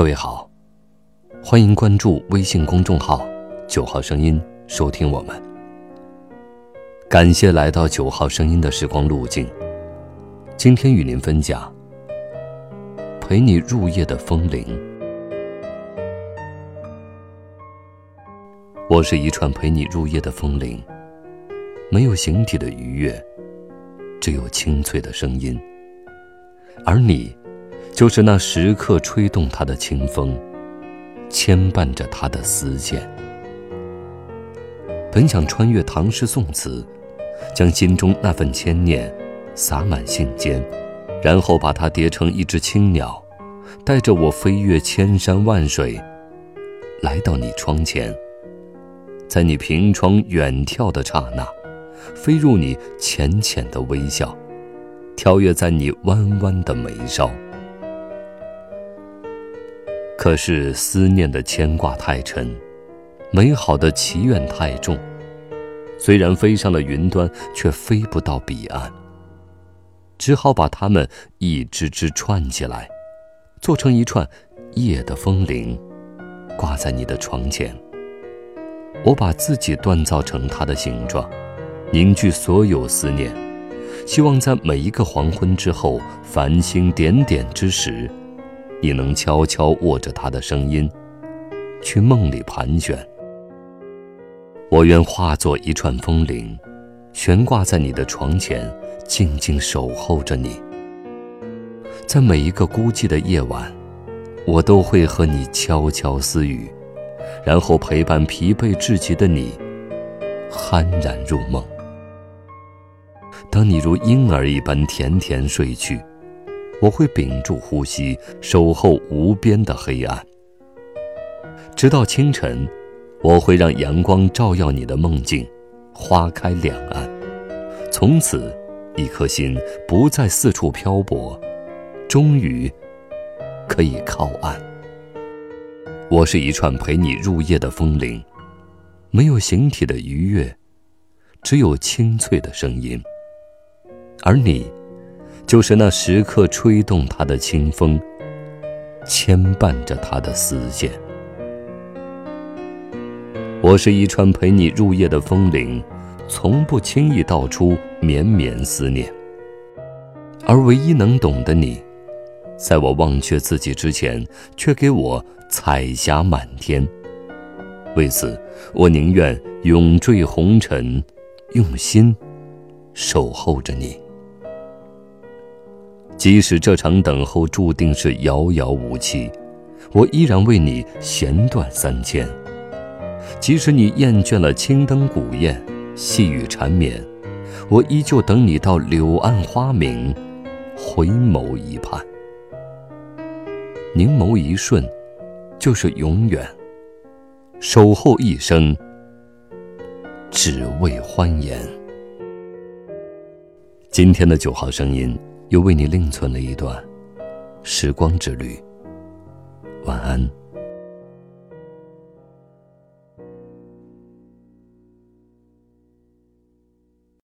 各位好，欢迎关注微信公众号“九号声音”，收听我们。感谢来到九号声音的时光路径。今天与您分享陪你入夜的风铃。我是一串陪你入夜的风铃，没有形体的愉悦，只有清脆的声音。而你，就是那时刻吹动它的清风，牵绊着他的丝线。本想穿越唐诗宋词，将心中那份牵念洒满信笺，然后把它叠成一只青鸟，带着我飞越千山万水，来到你窗前，在你凭窗远眺的刹那，飞入你浅浅的微笑。跳跃在你弯弯的眉梢，可是思念的牵挂太沉，美好的祈愿太重。虽然飞上了云端，却飞不到彼岸。只好把它们一只只串起来，做成一串夜的风铃，挂在你的床前。我把自己锻造成它的形状，凝聚所有思念。希望在每一个黄昏之后，繁星点点之时，你能悄悄握着他的声音，去梦里盘旋。我愿化作一串风铃，悬挂在你的床前，静静守候着你。在每一个孤寂的夜晚，我都会和你悄悄私语，然后陪伴疲惫至极的你，酣然入梦。当你如婴儿一般甜甜睡去，我会屏住呼吸，守候无边的黑暗。直到清晨，我会让阳光照耀你的梦境，花开两岸。从此，一颗心不再四处漂泊，终于可以靠岸。我是一串陪你入夜的风铃，没有形体的愉悦，只有清脆的声音。而你，就是那时刻吹动他的清风，牵绊着他的丝线。我是一串陪你入夜的风铃，从不轻易道出绵绵思念。而唯一能懂的你，在我忘却自己之前，却给我彩霞满天。为此，我宁愿永坠红尘，用心守候着你。即使这场等候注定是遥遥无期，我依然为你弦断三千。即使你厌倦了青灯古宴，细雨缠绵，我依旧等你到柳暗花明，回眸一盼。凝眸一瞬，就是永远；守候一生，只为欢颜。今天的九号声音。又为你另存了一段时光之旅。晚安。